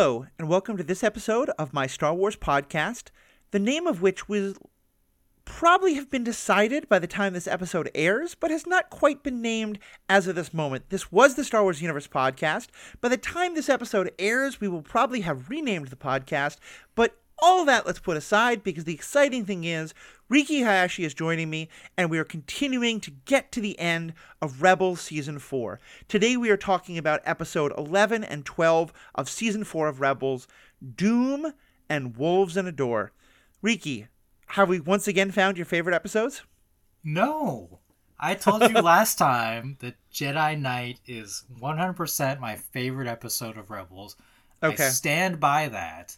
Hello, and welcome to this episode of my Star Wars podcast, the name of which will probably have been decided by the time this episode airs, but has not quite been named as of this moment. This was the Star Wars Universe podcast. By the time this episode airs, we will probably have renamed the podcast, but all of that let's put aside because the exciting thing is Riki Hayashi is joining me, and we are continuing to get to the end of Rebels Season 4. Today we are talking about episode 11 and 12 of Season 4 of Rebels Dume and Wolves and a Door. Riki, have we once again found your favorite episodes? No. I told you last time that Jedi Knight is 100% my favorite episode of Rebels. Okay. I stand by that.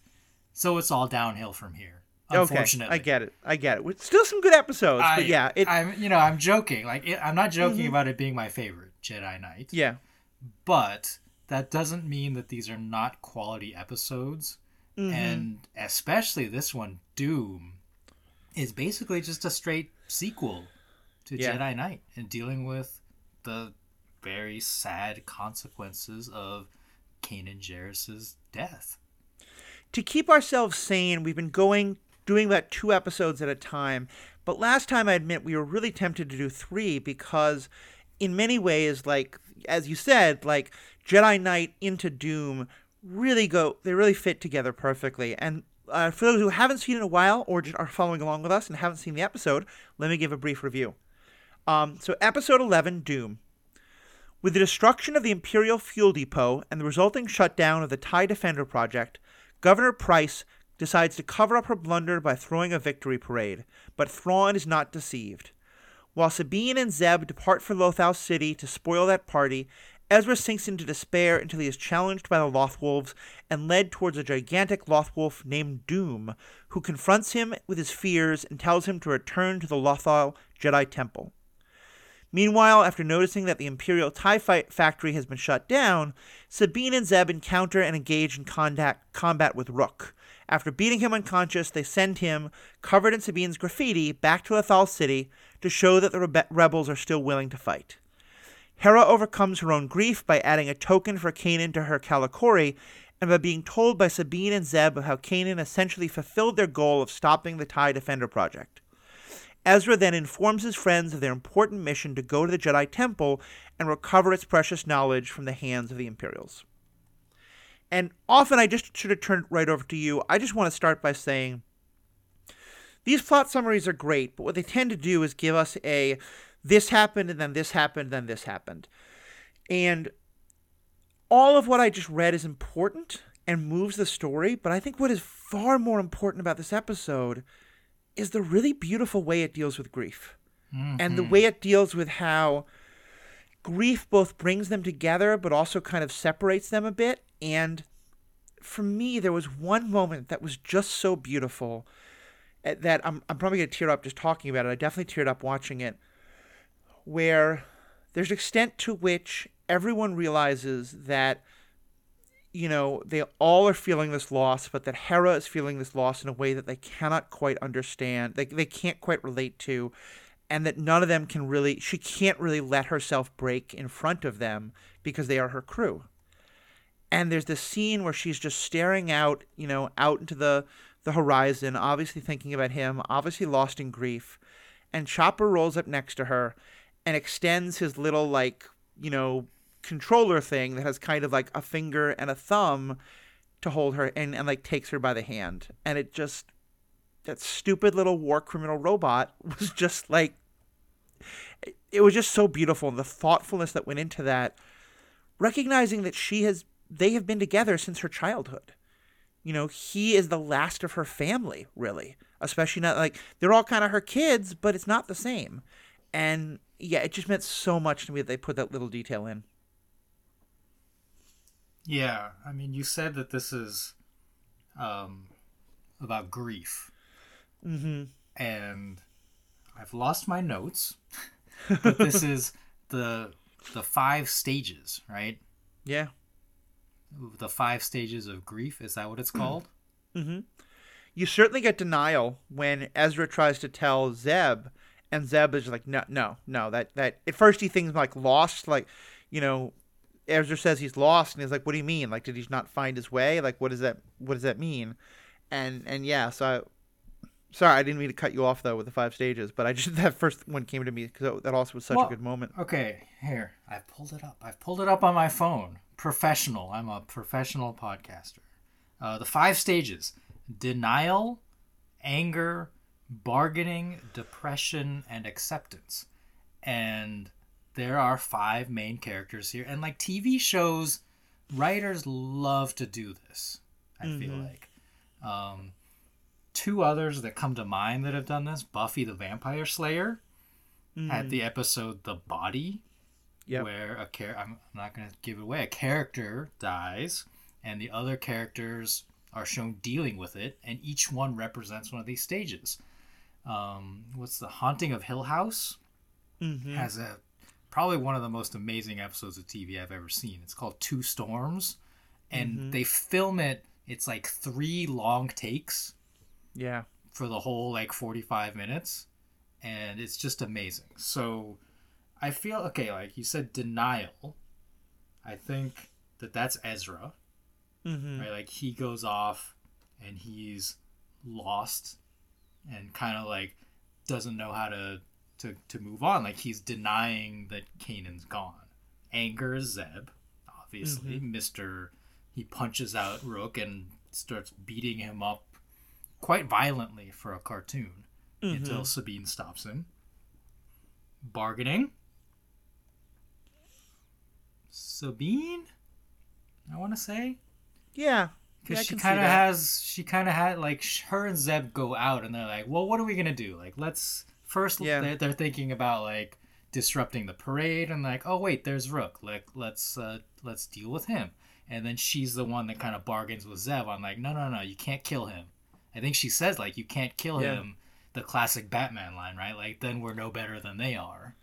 So it's all downhill from here. Unfortunately, okay, I get it. I get it. Still some good episodes, I, but yeah, it, I'm you know I'm joking. Like it, I'm not joking Mhm. about it being my favorite Jedi Knight. yeah, but that doesn't mean that these are not quality episodes. Mhm. And especially this one, Dume, is basically just a straight sequel to Yeah. Jedi Knight and dealing with the very sad consequences of Kanan Jarrus's death. To keep ourselves sane, we've been going doing about two episodes at a time. But last time, I admit, we were really tempted to do three because, in many ways, like as you said, like Jedi Knight into Dume really go they really fit together perfectly. And uh, for those who haven't seen it in a while or are following along with us and haven't seen the episode, let me give a brief review. Um, so, episode 11, Dume. With the destruction of the Imperial Fuel Depot and the resulting shutdown of the TIE Defender project, Governor Price decides to cover up her blunder by throwing a victory parade, but Thrawn is not deceived. While Sabine and Zeb depart for Lothal City to spoil that party, Ezra sinks into despair until he is challenged by the Lothwolves and led towards a gigantic Lothwolf named Dume, who confronts him with his fears and tells him to return to the Lothal Jedi Temple. Meanwhile, after noticing that the Imperial TIE factory has been shut down, Sabine and Zeb encounter and engage in contact, combat with Rook. After beating him unconscious, they send him, covered in Sabine's graffiti, back to Lothal City to show that the rebe- rebels are still willing to fight. Hera overcomes her own grief by adding a token for Kanan to her Kalikori, and by being told by Sabine and Zeb of how Kanan essentially fulfilled their goal of stopping the TIE Defender project. Ezra then informs his friends of their important mission to go to the Jedi Temple and recover its precious knowledge from the hands of the Imperials. And often I just should have turned right over to you. I just want to start by saying these plot summaries are great, but what they tend to do is give us a this happened and then this happened, and then this happened. And all of what I just read is important and moves the story, but I think what is far more important about this episode is the really beautiful way it deals with grief and the Mhm. way it deals with how grief both brings them together but also kind of separates them a bit and for me there was one moment that was just so beautiful eh, that I'm, I'm probably going to tear up just talking about it i definitely teared up watching it where there's an extent to which everyone realizes that you know they all are feeling this loss but that hera is feeling this loss in a way that they cannot quite understand they, they can't quite relate to and that none of them can really she can't really let herself break in front of them because they are her crew. And there's this scene where she's just staring out you know out into the the horizon obviously thinking about him obviously lost in grief and chopper rolls up next to her and extends his little like you know controller thing that has kind of like a finger and a thumb to hold her and, and like takes her by the hand. And it just that stupid little war criminal robot was just like it- it was just so beautiful. And the thoughtfulness that went into that recognizing that she has they have been together since her childhood. You know he is the last of her family really. Especially not like they're all kind of her kids but it's not the same. And yeah it just meant so much to me that they put that little detail in Yeah, I mean, you said that this is um, about grief, mm-hmm and I've lost my notes. but this is the the five stages, right? yeah The five stages of grief. Is that what it's called? Mm-hmm. You certainly get denial when Ezra tries to tell Zeb, and Zeb is like, no, no, no. That that at first he thinks like lost, like, you know, Ezra says he's lost, and he's like, "What do you mean? Like, did he not find his way? Like, what does that what does that mean?" And and yeah, so I, sorry, I didn't mean to cut you off though with the five stages, but I just that first one came to me because that also was such Well, a good moment. Okay, here. I've pulled it up. I've pulled it up on my phone. Professional. I'm a professional podcaster. Uh, the five stages denial, anger, bargaining, depression, and acceptance. And there are five main characters here. And like TV shows, writers love to do this, I feel like. Um, two others that come to mind that have done this Buffy the Vampire Slayer had the episode The Body, Yep. where a char- I'm I'm not going to give it away. A character dies, and the other characters are shown dealing with it, and each one represents one of these stages. Um, what's the Haunting of Hill House? Mm-hmm. Has a probably one of the most amazing episodes of TV I've ever seen. It's called Two Storms, and they film it. It's like three long takes Yeah. for the whole like 45 minutes and it's just amazing so i feel okay like you said denial i think that that's ezra Mm-hmm. right like he goes off and he's lost and kind of like doesn't know how to to to move on. Like he's denying that Kanan's gone. Anger is zeb obviously. Mr he punches out rook and starts beating him up quite violently for a cartoon until sabine stops him. Bargaining. Sabine i want to say? Yeah. because Yeah, she kind of has she kind of had like her and zeb go out and they're like well what are we gonna do? Like let's first Yeah. they're, they're thinking about like disrupting the parade and like oh wait there's rook. Like let's uh let's deal with him. And then she's the one that kind of bargains with zeb on like no no no you can't kill him. I think she says like you can't kill Yeah. him the classic batman line right? Like then we're no better than they are.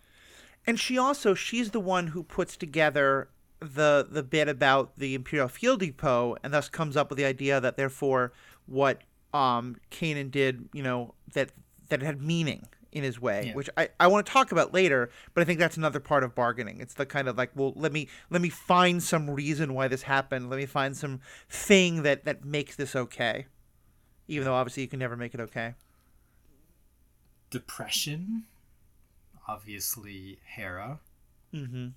And she also she's the one who puts together the the bit about the Imperial Fuel Depot and thus comes up with the idea that therefore what um Kanan did, you know, that that it had meaning in his way, Yeah. which I, I want to talk about later, but I think that's another part of bargaining. It's the kind of like, well, let me let me find some reason why this happened. Let me find some thing that that makes this okay. Even though obviously you can never make it okay. depression obviously hera Mm-hmm.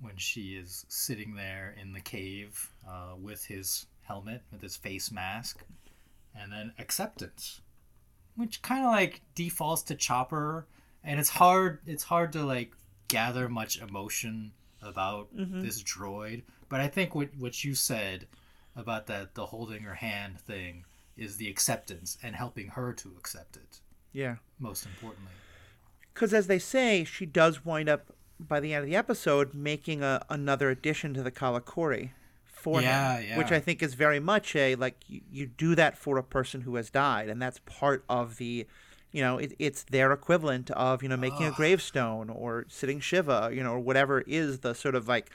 when she is sitting there in the cave uh, with his helmet, with his face mask, and then acceptance, which kind of like defaults to Chopper, and it's hard. It's hard to like gather much emotion about mm-hmm. this droid. But I think what what you said about that the holding her hand thing is the acceptance and helping her to accept it. Yeah. Most importantly, because as they say, she does wind up by the end of the episode making a, another addition to the Kalikori for Yeah, him, yeah. which I think is very much a like you, you do that for a person who has died, and that's part of the, you know, it, it's their equivalent of you know making a gravestone or sitting shiva, you know, or whatever is the sort of like,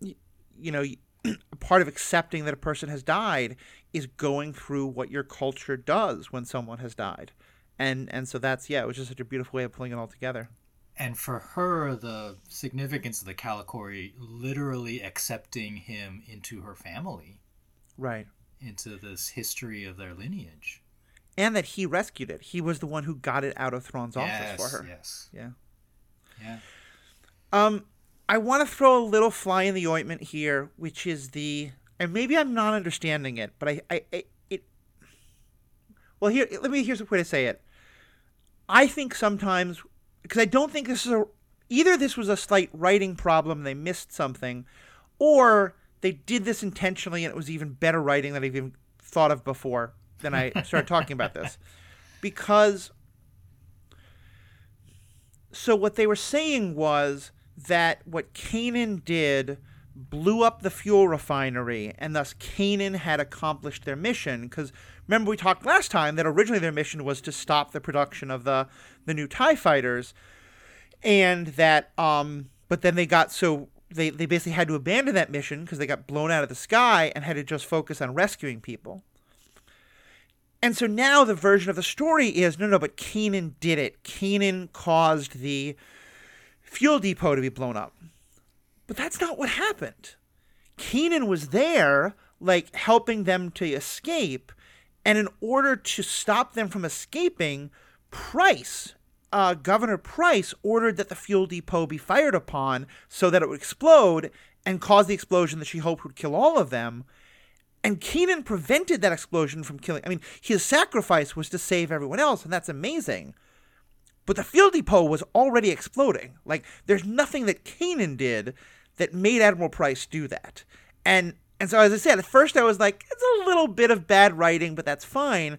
y- you know. part of accepting that a person has died is going through what your culture does when someone has died and and so that's yeah it was just such a beautiful way of pulling it all together and for her, the significance of the Kalikori literally accepting him into her family, right. Into this history of their lineage. and that he rescued it. He was the one who got it out of thrawn's office for her. yes, yeah. Yeah. um i want to throw a little fly in the ointment here which is the and maybe i'm not understanding it but i i, I it well here let me here's a way to say it. I think sometimes because i don't think this is a either this was a slight writing problem they missed something or they did this intentionally and it was even better writing than i've even thought of before than i started talking about this because so what they were saying was that what Kanan did blew up the fuel refinery, and thus Kanan had accomplished their mission. Because remember, we talked last time that originally their mission was to stop the production of the the new Tie fighters, and that um, but then they got so they they basically had to abandon that mission because they got blown out of the sky and had to just focus on rescuing people. And so now the version of the story is no, no, but Kanan did it. Kanan caused the fuel depot to be blown up. But that's not what happened. Kanan was there, like helping them to escape, and in order to stop them from escaping, Price, uh, Governor Price, ordered that the fuel depot be fired upon so that it would explode and cause the explosion that she hoped would kill all of them. And Kanan prevented that explosion from killing. I mean, his sacrifice was to save everyone else, and that's amazing. But the fuel depot was already exploding. Like, there's nothing that Kanan did that made Admiral Price do that. And and so as I said, at first I was like, it's a little bit of bad writing, but that's fine.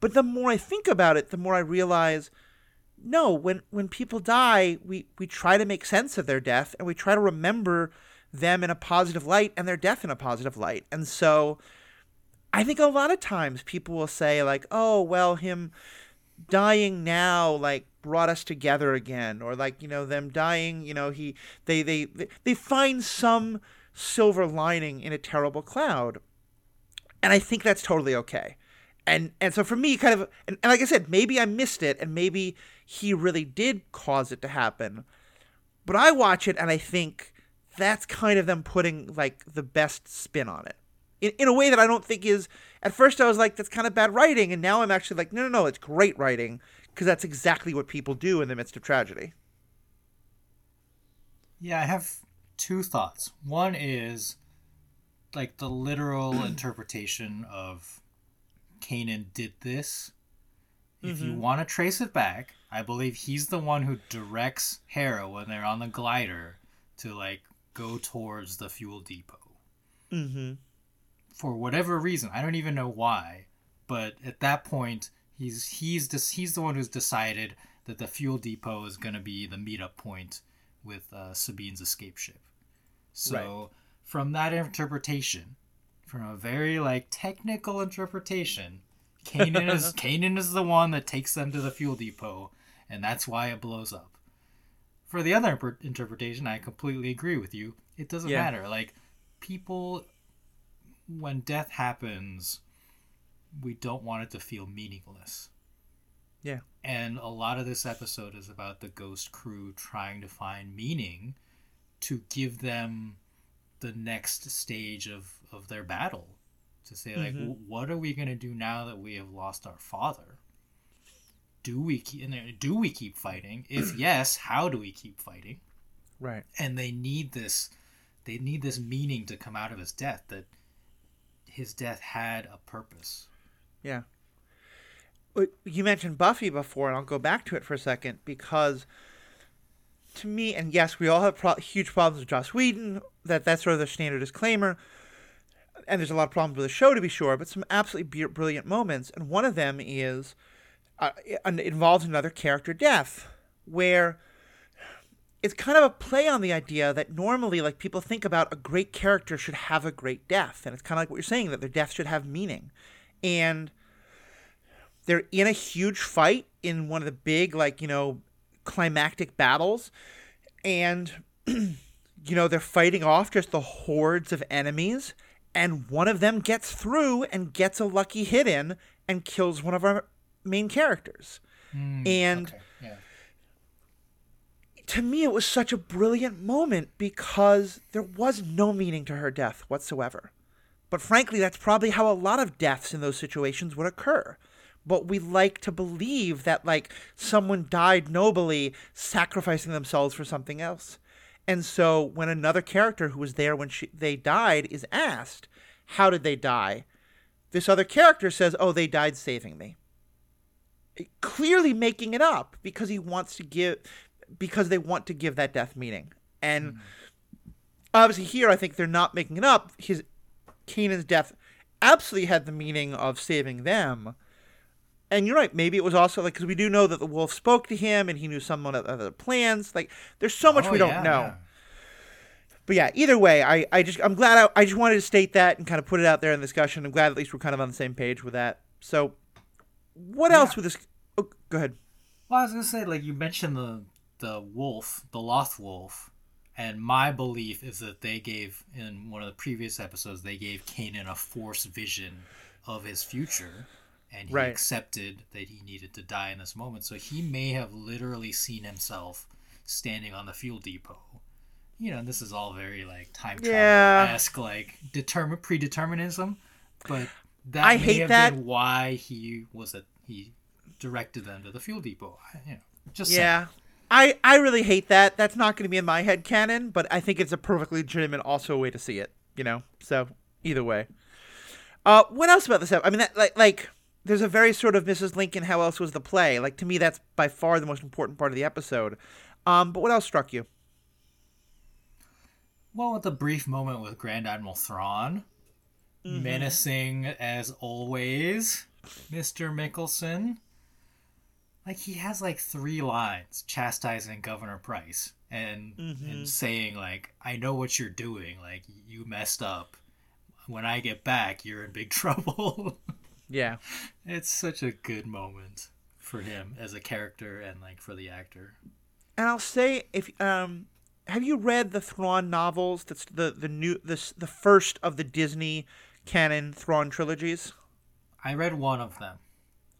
But the more I think about it, the more I realize no, when when people die, we we try to make sense of their death and we try to remember them in a positive light and their death in a positive light. And so I think a lot of times people will say like, "Oh, well, him dying now like brought us together again," or like, you know, them dying, you know, he they they they find some silver lining in a terrible cloud. And I think that's totally okay. And and so for me kind of and, and like I said, maybe I missed it and maybe he really did cause it to happen. But I watch it and I think that's kind of them putting like the best spin on it in, in a way that I don't think is. At first, I was like, that's kind of bad writing, and now I'm actually like, no, no, no, it's great writing because that's exactly what people do in the midst of tragedy. Yeah, I have two thoughts. One is like the literal interpretation of Kanan did this. If mm-hmm. you want to trace it back, I believe he's the one who directs Hera when they're on the glider to like go towards the fuel depot. Mm-hmm. For whatever reason, I don't even know why, but at that point, he's he's just he's the one who's decided that the fuel depot is going to be the meetup point with uh, Sabine's escape ship. So right. from that interpretation, from a very like technical interpretation, Kanan is Kanan is the one that takes them to the fuel depot, and that's why it blows up for the other interpretation, I completely agree with you. It doesn't yeah. matter. Like people, when death happens, we don't want it to feel meaningless. Yeah. And a lot of this episode is about the ghost crew trying to find meaning to give them the next stage of, of their battle. To say, like, mm-hmm. what are we going to do now that we have lost our father? do we keep do we keep fighting? If yes, how do we keep fighting? Right. And they need this they need this meaning to come out of his death that his death had a purpose. Yeah. You mentioned Buffy before, and I'll go back to it for a second because to me, and yes, we all have pro- huge problems with Joss Whedon. That that's sort of the standard disclaimer. And there's a lot of problems with the show, to be sure, but some absolutely brilliant moments. And one of them is uh, involves another character death, where it's kind of a play on the idea that normally, like people think about a great character should have a great death, and it's kind of like what you're saying that their death should have meaning, and they're in a huge fight in one of the big, like you know, climactic battles, and you know they're fighting off just the hordes of enemies, and one of them gets through and gets a lucky hit in and kills one of our main characters. Mm, and okay. yeah. to me, it was such a brilliant moment because there was no meaning to her death whatsoever. But frankly, that's probably how a lot of deaths in those situations would occur. But we like to believe that, like, someone died nobly, sacrificing themselves for something else. And so when another character who was there when she, they died is asked, How did they die? This other character says, Oh, they died saving me clearly making it up because he wants to give because they want to give that death meaning. And mm. obviously here I think they're not making it up. His Kanan's death absolutely had the meaning of saving them. And you're right. Maybe it was also like because we do know that the wolf spoke to him and he knew some of the plans. Like there's so much oh, we don't know. Yeah. But yeah, either way, I, I just I'm glad I, I just wanted to state that and kind of put it out there in the discussion. I'm glad at least we're kind of on the same page with that. So what yeah. else with this? Oh, go ahead. Well, I was gonna say, like you mentioned the the wolf, the Loth wolf, and my belief is that they gave in one of the previous episodes they gave Kanan a force vision of his future, and he right. accepted that he needed to die in this moment. So he may have literally seen himself standing on the fuel depot, you know, this is all very like time travel Yeah. like determine predeterminism, but that I may hate have that. been why he was a he directed them to the fuel depot. I- You know, just saying. Yeah. I, I really hate that. That's not going to be in my head canon, but I think it's a perfectly legitimate also way to see it, you know? So, either way. Uh, what else about this episode? I mean, that, like, like, there's a very sort of Mrs. Lincoln, how else was the play? Like, to me, that's by far the most important part of the episode. Um, but what else struck you? Well, with the brief moment with Grand Admiral Thrawn, Mm-hmm. menacing as always, Mr. Mikkelsen. Like he has like three lines chastising Governor Price and Mm-hmm. and saying like, "I know what you're doing. Like you messed up. When I get back, you're in big trouble." Yeah. it's such a good moment for him as a character and like for the actor. And I'll say, if um, have you read the Thrawn novels? That's the the new this the first of the Disney canon Thrawn trilogies. I read one of them.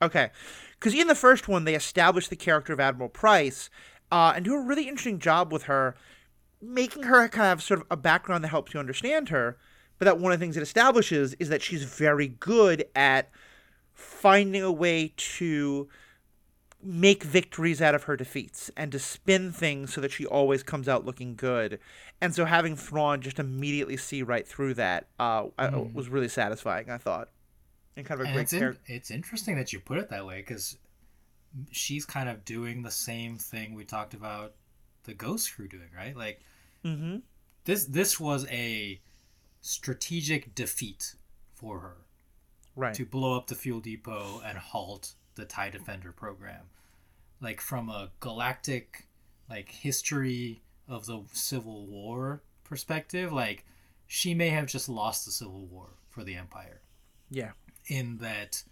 Okay, because in the first one they establish the character of Admiral Price, uh, and do a really interesting job with her, making her kind of sort of a background that helps you understand her. But that one of the things it establishes is that she's very good at finding a way to make victories out of her defeats and to spin things so that she always comes out looking good. And so having Thrawn just immediately see right through that uh, I- was really satisfying. I thought, and kind of a And great it's, in, character. it's interesting that you put it that way because she's kind of doing the same thing we talked about the Ghost Crew doing, right? Like Mm-hmm. this this was a strategic defeat for her Right. to blow up the fuel depot and halt the TIE Defender program. Like from a galactic like history of the Civil War perspective, like she may have just lost the Civil War for the Empire Yeah. in that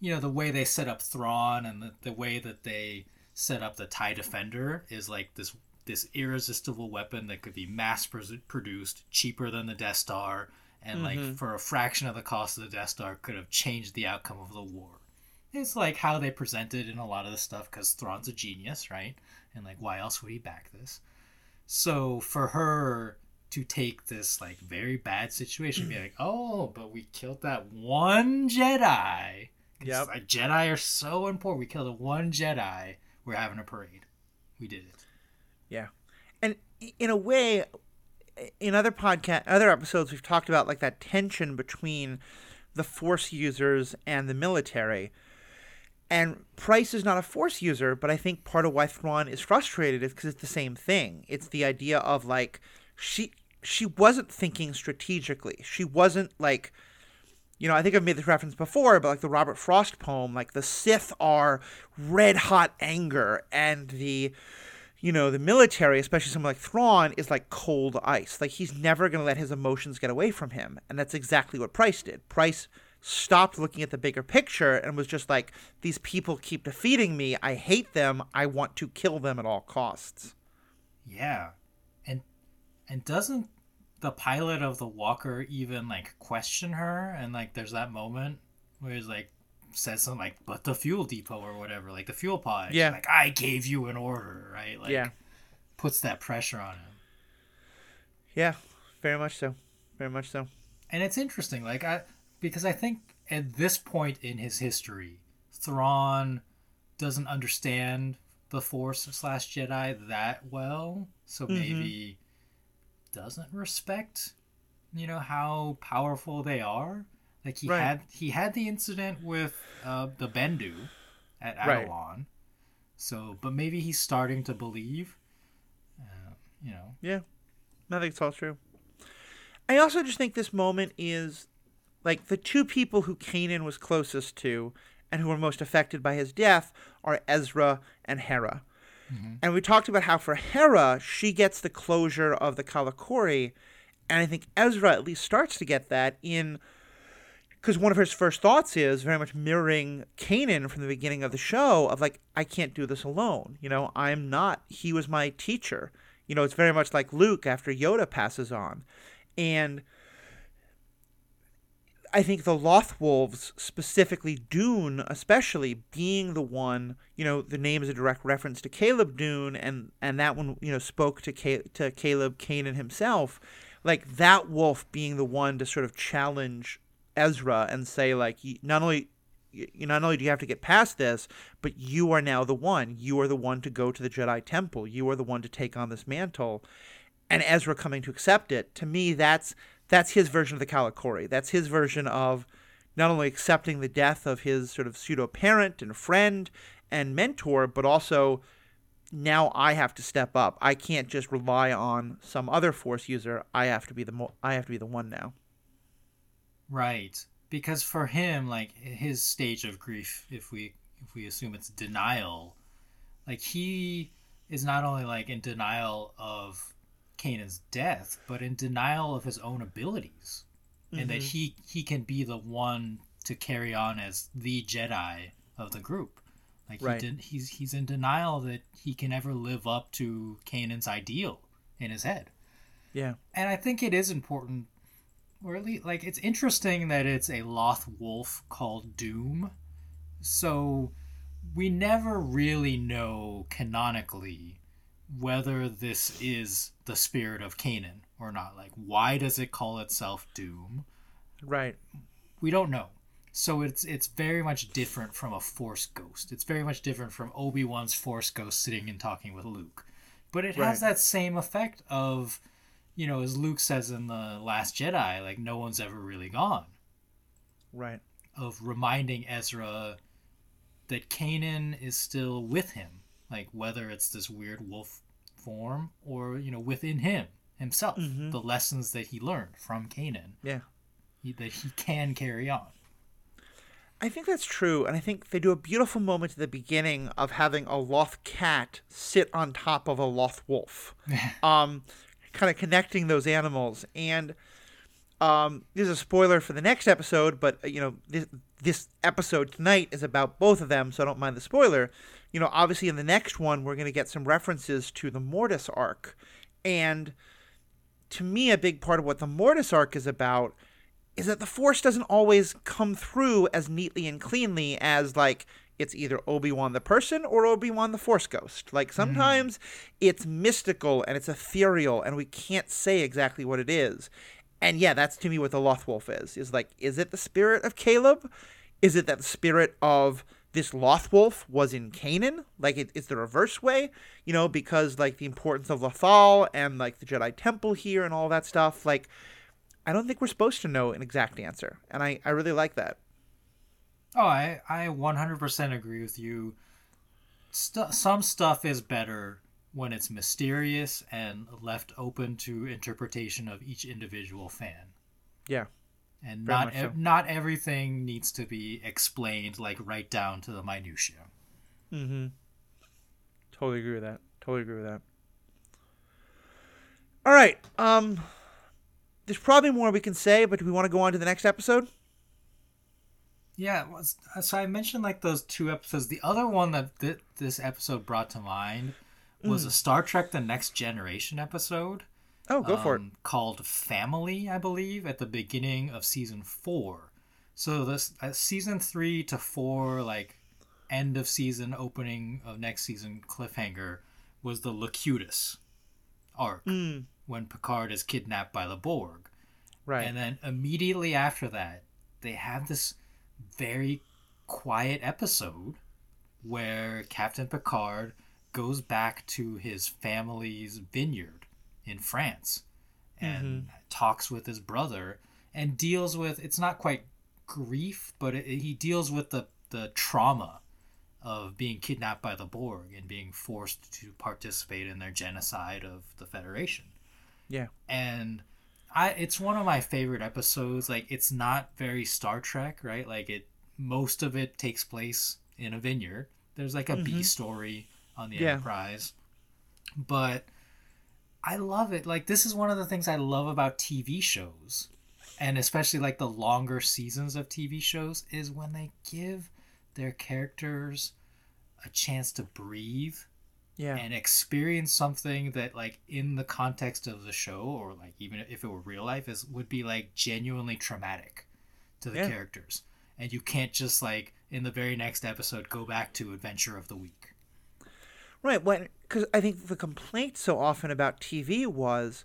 you know the way they set up Thrawn and the, the way that they set up the TIE Defender is like this this irresistible weapon that could be mass produced cheaper than the Death Star and like mm-hmm. for a fraction of the cost of the Death Star could have changed the outcome of the war. It's like how they presented in a lot of the stuff because Thrawn's a genius, right? And like why else would he back this? So for her to take this like very bad situation, be like, oh, but we killed that one Jedi. Yeah, Like Jedi are so important. We killed the one Jedi. We're having a parade. We did it. Yeah. And in a way, in other podcast, other episodes, we've talked about like that tension between the Force users and the military. And Price is not a Force user, but I think part of why Thrawn is frustrated is because it's the same thing. It's the idea of like she she wasn't thinking strategically. She wasn't like you know, I think I've made this reference before, but like the Robert Frost poem, like the Sith are red hot anger, and the, you know, the military, especially someone like Thrawn, is like cold ice. Like he's never going to let his emotions get away from him, and that's exactly what Price did. Price stopped looking at the bigger picture and was just like, these people keep defeating me. I hate them. I want to kill them at all costs. Yeah, and and doesn't the pilot of the Walker even like question her? And like, there's that moment where he's like says something like, "But the fuel depot or whatever, like the fuel pod." Yeah. like I gave you an order, right? Like, Yeah. puts that pressure on him. Yeah, very much so. Very much so. and it's interesting like i because i think at this point in his history thrawn doesn't understand the force slash jedi that well so mm-hmm. maybe doesn't respect you know how powerful they are like he Right. had he had the incident with uh, the bendu at Right. So but maybe he's starting to believe uh, you know Yeah, I think it's all true. I also just think this moment is like the two people who Kanan was closest to and who were most affected by his death are Ezra and Hera. And we talked about how for Hera, she gets the closure of the Kalikori, and I think Ezra at least starts to get that in because one of his first thoughts is very much mirroring Kanan from the beginning of the show of like, I can't do this alone. You know, I'm not, he was my teacher. You know, it's very much like Luke after Yoda passes on. And I think the Lothwolves, specifically Dume, especially being the one, you know, the name is a direct reference to Caleb Dume, and and that one, you know, spoke to to Caleb Kanan himself, like that wolf being the one to sort of challenge Ezra and say like, not only you not only do you have to get past this, but you are now the one. You are the one to go to the Jedi Temple. You are the one to take on this mantle. And Ezra coming to accept it, to me, that's that's his version of the Kalikori. That's his version of not only accepting the death of his sort of pseudo parent and friend and mentor, but also now I have to step up. I can't just rely on some other force user. I have to be the mo- I have to be the one now. Right. Because for him like his stage of grief if we if we assume it's denial, like he is not only like in denial of Kanan's death, but in denial of his own abilities, mm-hmm. and that mm-hmm. he he can be the one to carry on as the Jedi of the group. Like right. he did, he's he's in denial that he can ever live up to Kanan's ideal in his head. Yeah, and I think it is important, or at least like it's interesting that it's a Loth wolf called Dume. So we never really know canonically whether this is the spirit of Kanan or not. Like, why does it call itself Dume? Right. We don't know. So it's it's very much different from a Force ghost. It's very much different from Obi Wan's Force ghost sitting and talking with Luke, but it right. has that same effect of, you know, as Luke says in the Last Jedi, like no one's ever really gone. Right. Of reminding Ezra that Kanan is still with him, like whether it's this weird wolf form or you know within him himself mm-hmm. the lessons that he learned from Kanan yeah he, that he can carry on I think that's true, and I think they do a beautiful moment at the beginning of having a Loth cat sit on top of a Loth wolf, um, kind of connecting those animals. And um, this is a spoiler for the next episode, but you know this this episode tonight is about both of them, so I don't mind the spoiler you know, obviously in the next one, we're going to get some references to the Mortis arc. And to me, a big part of what the Mortis arc is about is that the Force doesn't always come through as neatly and cleanly as, like, it's either Obi Wan the person or Obi Wan the Force ghost. Like, mm-hmm. sometimes mm. it's mystical and it's ethereal and we can't say exactly what it is. And yeah, that's to me what the Lothwolf is. Is like, is it the spirit of Caleb? Is it that the spirit of this Lothwolf was in Kanan? Like it, it's the reverse way, you know, because like the importance of Lothal and like the Jedi Temple here and all that stuff. Like, I don't think we're supposed to know an exact answer, and I I really like that. Oh, I I 100% agree with you. St- some stuff is better when it's mysterious and left open to interpretation of each individual fan. Yeah and not so. not everything needs to be explained like right down to the minutia. Mm-hmm. Totally agree with that. Totally agree with that. All right. Um, there's probably more we can say, but do we want to go on to the next episode? Yeah. So I mentioned like those two episodes. The other one that th- this episode brought to mind was mm. a Star Trek: The Next Generation episode. Oh, go um, for it. Um, called Family, I believe, at the beginning of season four. So this uh, season three to four, like end of season, opening of next season cliffhanger was the Locutus arc mm. when Picard is kidnapped by the Borg. Right. And then immediately after that, they have this very quiet episode where Captain Picard goes back to his family's vineyard in France and mm-hmm. talks with his brother and deals with it's not quite grief, but it, he deals with the the trauma of being kidnapped by the Borg and being forced to participate in their genocide of the Federation. Yeah. And I it's one of my favorite episodes. Like it's not very Star Trek, right? Like it most of it takes place in a vineyard. There's like a mm-hmm. B story on the yeah. Enterprise. But I love it. Like this is one of the things I love about TV shows, and especially like the longer seasons of TV shows is when they give their characters a chance to breathe yeah. and experience something that like in the context of the show or like even if it were real life is would be like genuinely traumatic to the Yeah. characters. And you can't just like in the very next episode go back to adventure of the week. Right. When because I think the complaint so often about TV was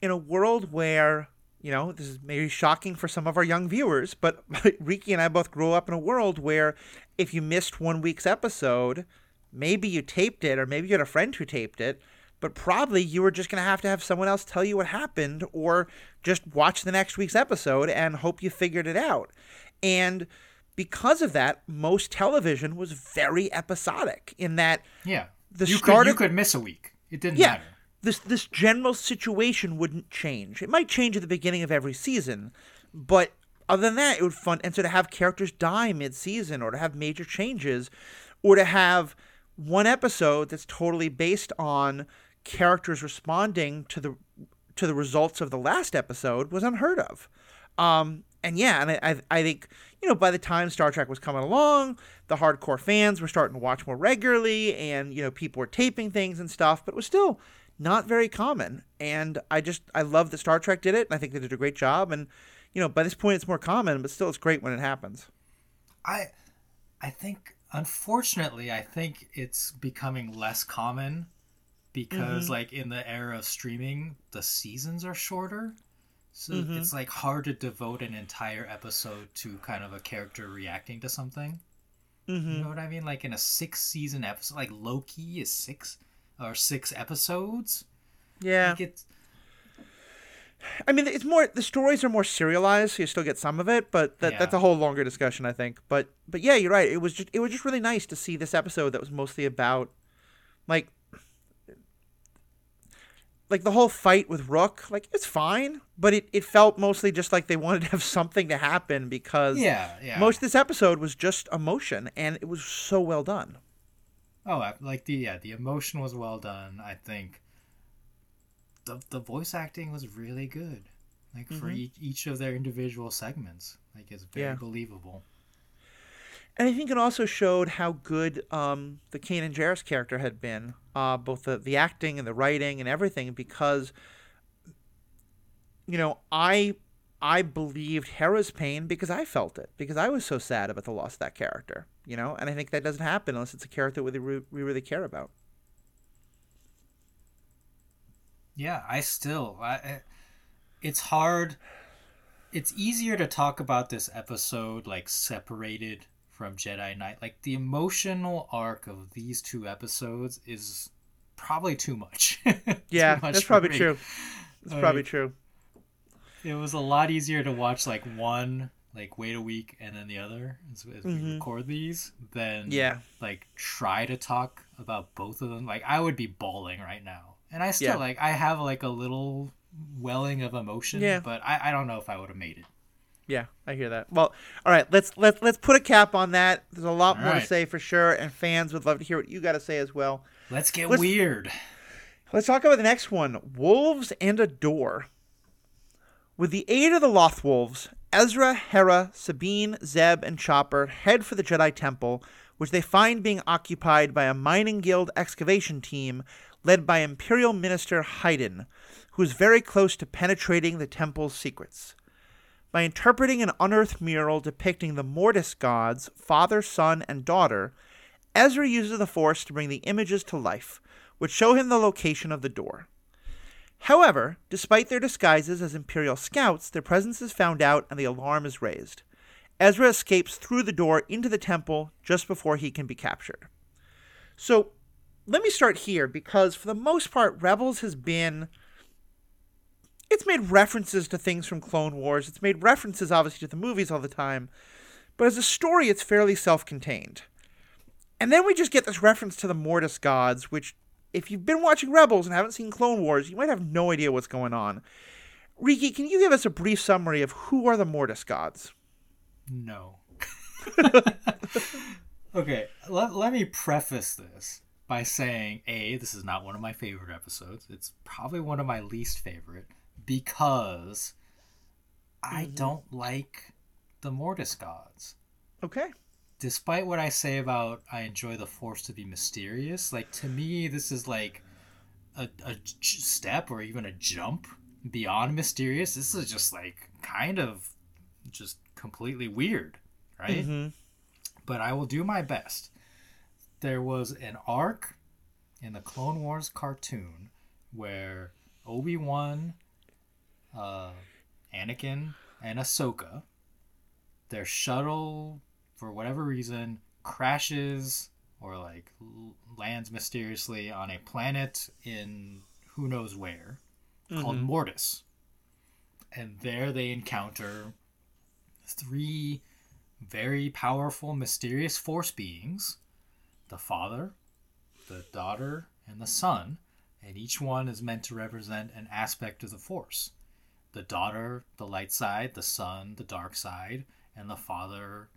in a world where you know this is maybe shocking for some of our young viewers, but Riki and I both grew up in a world where if you missed one week's episode, maybe you taped it or maybe you had a friend who taped it. But probably you were just going to have to have someone else tell you what happened or just watch the next week's episode and hope you figured it out. And because of that, most television was very episodic in that Yeah. The you start could, you of- could miss a week. It didn't yeah, matter. this this general situation wouldn't change. It might change at the beginning of every season, but other than that, it would fun. And so to have characters die mid-season, or to have major changes, or to have one episode that's totally based on characters responding to the to the results of the last episode was unheard of. Um, and yeah, and I, I, think you know by the time Star Trek was coming along, the hardcore fans were starting to watch more regularly, and you know people were taping things and stuff, but it was still not very common. And I just I love that Star Trek did it, and I think they did a great job. And you know by this point it's more common, but still it's great when it happens. I I think unfortunately I think it's becoming less common because Mm-hmm. like in the era of streaming the seasons are shorter. So Mm-hmm. it's like hard to devote an entire episode to kind of a character reacting to something. Mm-hmm. You know what I mean? Like in a six season episode like Loki is six or six episodes. Yeah, Like it's I mean it's more the stories are more serialized, so you still get some of it, but that, Yeah. that's a whole longer discussion, I think. But but yeah, you're right. It was just it was just really nice to see this episode that was mostly about like like the whole fight with Rook. Like it's fine, but it, it felt mostly just like they wanted to have something to happen because yeah, yeah. most of this episode was just emotion, and it was so well done. Oh, uh, like the yeah, the emotion was well done. I think the the voice acting was really good. Like for each, each of their individual segments, like it's very Yeah. believable. And I think it also showed how good um, the Kanan Jarrus character had been, uh, both the, the acting and the writing and everything, because, you know, I I believed Hera's pain because I felt it, because I was so sad about the loss of that character, you know, and I think that doesn't happen unless it's a character we, we really care about. Yeah, I still I, it's hard. It's easier to talk about this episode like separated from Jedi Knight. Like the emotional arc of these two episodes is probably too much. Too Yeah, much that's probably me. true. That's Like, probably true. it was a lot easier to watch like one like wait a week and then the other as, as we record these than Mm-hmm. Yeah. like try to talk about both of them like i would be bawling right now and i still Yeah. like i have like a little welling of emotion Yeah. but I, I don't know if i would have made it Yeah, I hear that. Well, all right, let's let's let's put a cap on that. There's a lot All more to say for sure, and fans would love to hear what you got to say as well. let's get Let's- weird Let's talk about the next one Wolves and a Door. With the aid of the Lothwolves, Ezra, Hera, Sabine, Zeb, and Chopper head for the Jedi Temple, which they find being occupied by a mining guild excavation team led by Imperial Minister Hydan, who is very close to penetrating the temple's secrets. By interpreting an unearthed mural depicting the Mortis gods, father, son, and daughter, Ezra uses the Force to bring the images to life, which show him the location of the door. However, despite their disguises as Imperial scouts, their presence is found out and the alarm is raised. Ezra escapes through the door into the temple just before he can be captured. So, let me start here because, for the most part, Rebels has been. It's made references to things from Clone Wars. It's made references, obviously, to the movies all the time. But as a story, it's fairly self contained. And then we just get this reference to the Mortis gods, which, if you've been watching Rebels and haven't seen Clone Wars, you might have no idea what's going on. Riki, can you give us a brief summary of who are the Mortis gods? no okay let, let me preface this by saying a this is not one of my favorite episodes it's probably one of my least favorite because i don't like the mortis gods Okay. despite what I say about I enjoy the force to be mysterious, like to me this is like a, step or even a jump beyond mysterious. This is just like kind of just completely weird, right? Mm-hmm. But I will do my best. There was an arc in the Clone Wars cartoon where Obi Wan, uh, Anakin, and Ahsoka, their shuttle, for whatever reason, crashes or like lands mysteriously on a planet in who knows where called Mortis. And there they encounter three very powerful, mysterious force beings the father, the daughter, and the son. And each one is meant to represent an aspect of the force the daughter, the light side, the son, the dark side, and the father,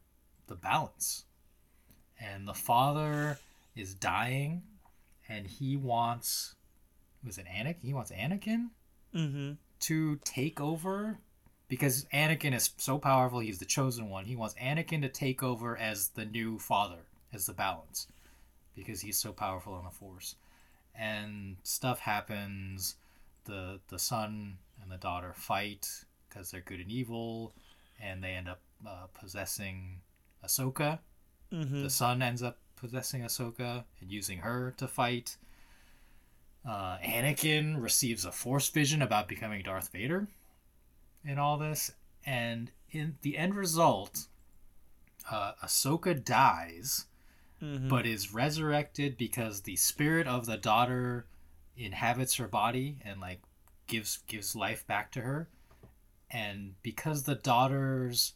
the balance. And the father is dying, and he wants was it Anakin? He wants Anakin Mm-hmm. to take over because Anakin is so powerful. He's the chosen one. He wants Anakin to take over as the new father, as the balance, because he's so powerful on the Force. And stuff happens. the The son and the daughter fight because they're good and evil, and they end up uh, possessing Ahsoka. Mm-hmm. The son ends up possessing Ahsoka and using her to fight. Uh, Anakin receives a Force vision about becoming Darth Vader in all this, and in the end result, uh, Ahsoka dies, Mm-hmm. but is resurrected because the spirit of the daughter inhabits her body and like gives gives life back to her, and because the daughter's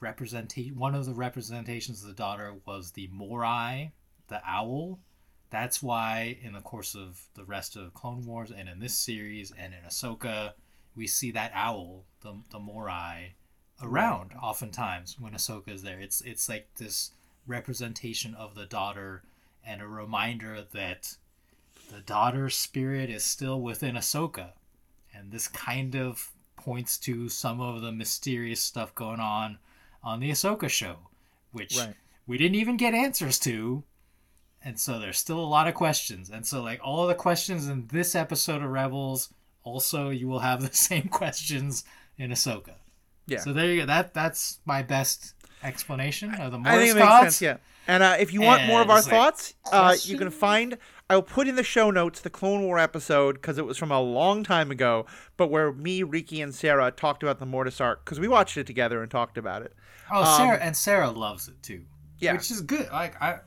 representation one of the representations of the daughter was the Morai, the owl. That's why in the course of the rest of Clone Wars and in this series and in Ahsoka, we see that owl, the the Morai, around oftentimes when Ahsoka is there. It's it's like this representation of the daughter and a reminder that the daughter's spirit is still within Ahsoka. And this kind of points to some of the mysterious stuff going on on the Ahsoka show, which Right. we didn't even get answers to. And so there's still a lot of questions. And so, like, all of the questions in this episode of Rebels, also, you will have the same questions in Ahsoka. Yeah. So there you go. That that's my best explanation of the I think it makes thoughts. sense. Yeah. And uh, if you want more of our like, thoughts, uh, you can find. I'll put in the show notes the Clone War episode because it was from a long time ago, but where me, Riki, and Sarah talked about the Mortis arc because we watched it together and talked about it. Oh, Sarah and Sarah loves it too. Um, Yeah. which is good. Like I,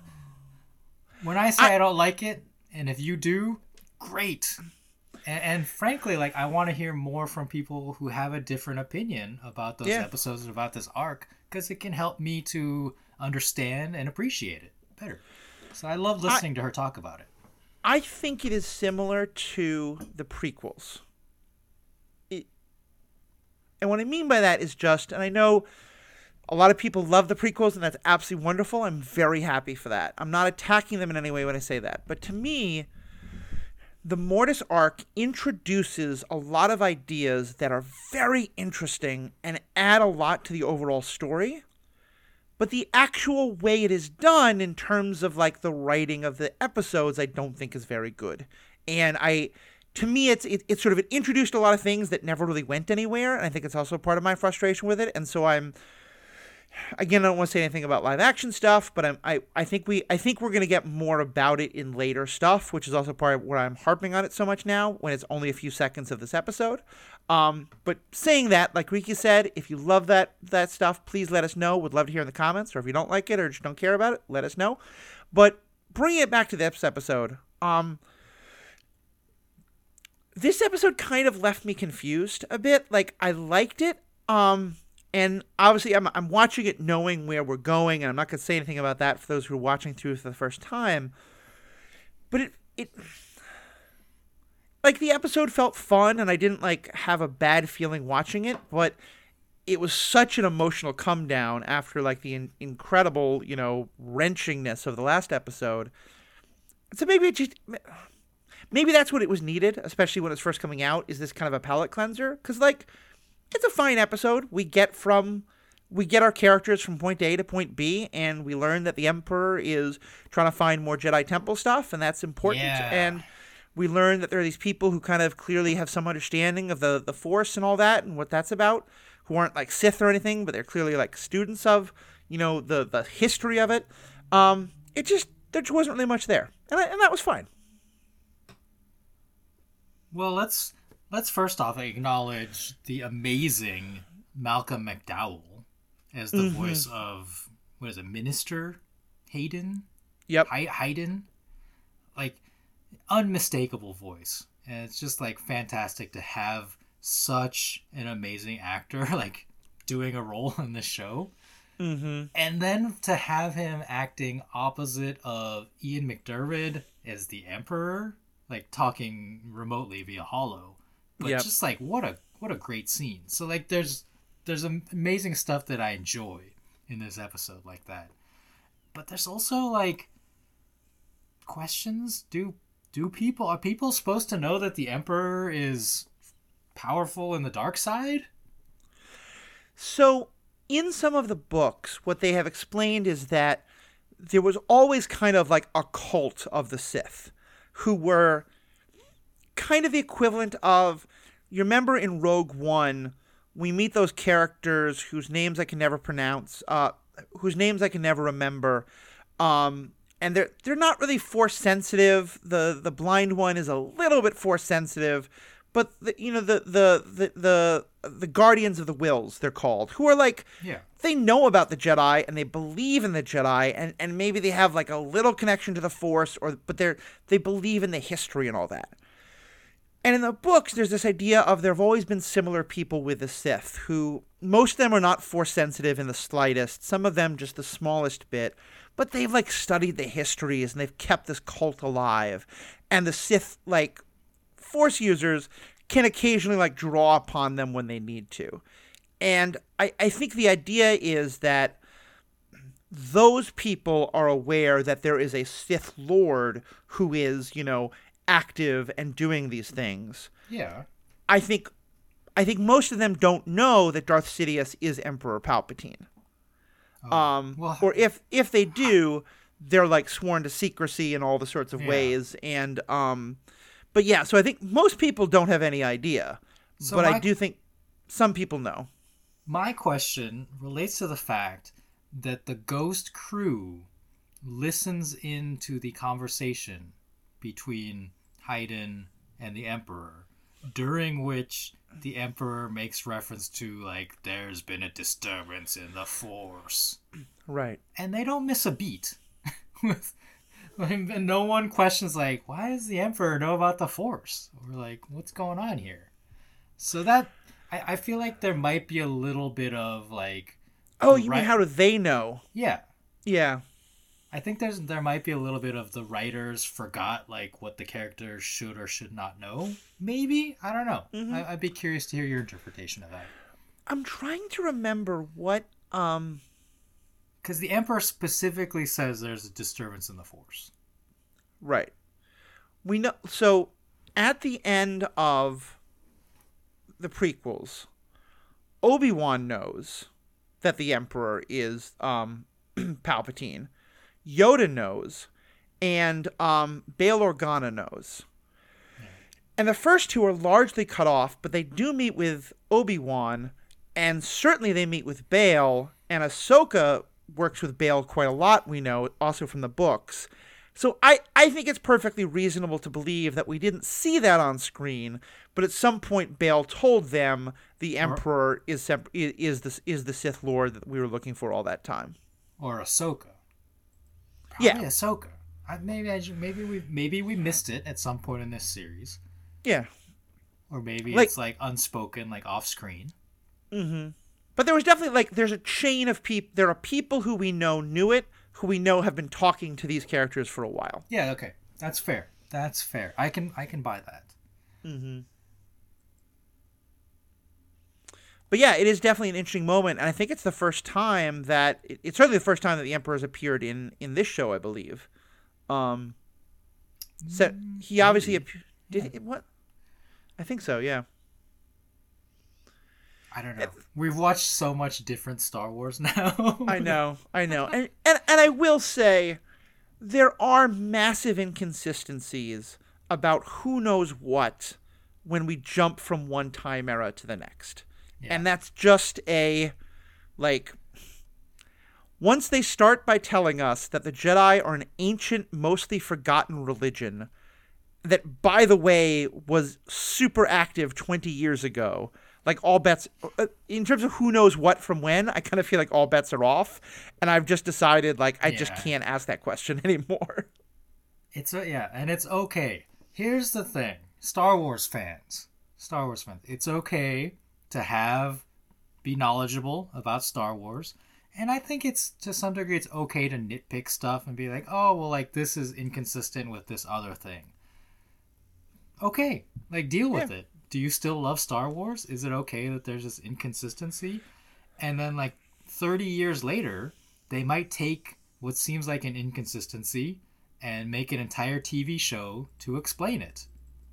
when I say I, don't like it, and if you do, great. And, and frankly, like I want to hear more from people who have a different opinion about those Yeah. episodes and about this arc because it can help me to understand and appreciate it better. So I love listening to her talk about it. I think it is similar to the prequels. It, and what I mean by that is just, and I know a lot of people love the prequels, and that's absolutely wonderful. I'm very happy for that. I'm not attacking them in any way when I say that. But to me, the Mortis arc introduces a lot of ideas that are very interesting and add a lot to the overall story. But the actual way it is done in terms of like the writing of the episodes i don't think is very good. And i to me it's it, it's sort of it introduced a lot of things that never really went anywhere and i think it's also part of my frustration with it. And so i'm again i don't want to say anything about live action stuff but I'm, i i think we i think we're to get more about it in later stuff which is also part of where i'm harping on it so much now when it's only a few seconds of this episode um, but saying that, like Riki said, if you love that that stuff, please let us know. Would love to hear in the comments. Or if you don't like it or just don't care about it, let us know. But bringing it back to this episode, um, this episode kind of left me confused a bit. Like I liked it, um, and obviously I'm I'm watching it knowing where we're going, and I'm not gonna say anything about that for those who are watching through for the first time. But it it like the episode felt fun and I didn't like have a bad feeling watching it, but it was such an emotional come down after like the in- incredible, you know, wrenchingness of the last episode. So maybe it just maybe that's what it was needed, especially when it's first coming out, is this kind of a palate cleanser cuz like it's a fine episode. We get from we get our characters from point A to point B, and we learn that the Emperor is trying to find more Jedi Temple stuff, and that's important. Yeah. And we learn that there are these people who kind of clearly have some understanding of the, the Force and all that, and what that's about. who aren't like Sith or anything, but they're clearly like students of you know the the history of it. Um, it just there just wasn't really much there, and I, and that was fine. Well, let's let's first off acknowledge the amazing Malcolm McDowell as the Mm-hmm. voice of what is it, Minister Hydan? Yep. Hay- Hydan, like unmistakable voice, and it's just like fantastic to have such an amazing actor like doing a role in this show. Mm-hmm. And then to have him acting opposite of Ian McDiarmid as the Emperor, like talking remotely via Hollow, but Yep. just like what a what a great scene. So like there's there's amazing stuff that I enjoy in this episode like that, but there's also like questions. Do do people are people supposed to know that the Emperor is powerful in the dark side? So, in some of the books, what they have explained is that there was always kind of like a cult of the Sith who were kind of the equivalent of you remember in Rogue One, we meet those characters whose names I can never pronounce, uh, whose names I can never remember. Um, and they're they're not really force sensitive. The the blind one is a little bit force sensitive, but the, you know the, the the the the guardians of the Whills they're called, who are like Yeah. they know about the Jedi and they believe in the Jedi and, and maybe they have like a little connection to the Force or but they're they believe in the history and all that. And in the books, there's this idea of there have always been similar people with the Sith who most of them are not force sensitive in the slightest, some of them just the smallest bit, but they've like studied the histories and they've kept this cult alive. And the Sith, like force users, can occasionally like draw upon them when they need to. And I, I think the idea is that those people are aware that there is a Sith Lord who is, you know, active and doing these things. Yeah. I think I think most of them don't know that Darth Sidious is Emperor Palpatine. Um, well- or if if they do, they're like sworn to secrecy in all the sorts of Yeah. ways. And um, but yeah, so I think most people don't have any idea, So but my- I do think some people know. My question relates to the fact that the ghost crew listens into the conversation between Hydan and the Emperor, during which the Emperor makes reference to, like, there's been a disturbance in the Force. Right. And they don't miss a beat. With and no one questions, like, why does the Emperor know about the Force? Or, like, what's going on here? So that. I, I feel like there might be a little bit of, like, Oh, you Right. mean how do they know? yeah, Yeah. I think there's there might be a little bit of the writers forgot like what the characters should or should not know. Maybe I don't know. I, I'd be curious to hear your interpretation of that. I'm trying to remember what um Because the Emperor specifically says there's a disturbance in the Force. Right. We know so at the end of the prequels, Obi-Wan knows that the Emperor is um Palpatine. Yoda knows and um Bail Organa knows. And the first two are largely cut off, but they do meet with Obi-Wan and certainly they meet with Bail and Ahsoka works with Bail quite a lot, we know, also from the books. So I, I think it's perfectly reasonable to believe that we didn't see that on screen, but at some point Bail told them the Emperor is sep- is the is the Sith Lord that we were looking for all that time. Or Ahsoka. Yeah. Probably Ahsoka. I, maybe I, maybe we maybe we missed it at some point in this series, Yeah. or maybe Like- it's like unspoken, like off screen. Mhm. But there was definitely like there's a chain of people. There are people who we know knew it, who we know have been talking to these characters for a while. Yeah. Okay. That's fair. That's fair. I can I can buy that. But yeah, it is definitely an interesting moment, and I think it's the first time that it's certainly the first time that the Emperor has appeared in in this show, I believe. Um, so he obviously ap- did he, what? I think so. Yeah. I don't know. We've watched so much different Star Wars now. I know, I know, and and and I will say, there are massive inconsistencies about who knows what when we jump from one time era to the next. Yeah. And that's just a like once they start by telling us that the Jedi are an ancient, mostly forgotten religion that by the way was super active 20 years ago like all bets uh, in terms of who knows what from when i kind of feel like all bets are off and i've just decided like i just can't ask that question anymore It's a, yeah, and it's okay. Here's the thing, Star Wars fans, Star Wars fans, it's okay to have be knowledgeable about Star Wars, and I think it's to some degree it's okay to nitpick stuff and be like, oh well, like this is inconsistent with this other thing. Okay, like deal with it. Do you still love Star Wars? Is it okay that there's this inconsistency? And then like 30 years later, they might take what seems like an inconsistency and make an entire TV show to explain it.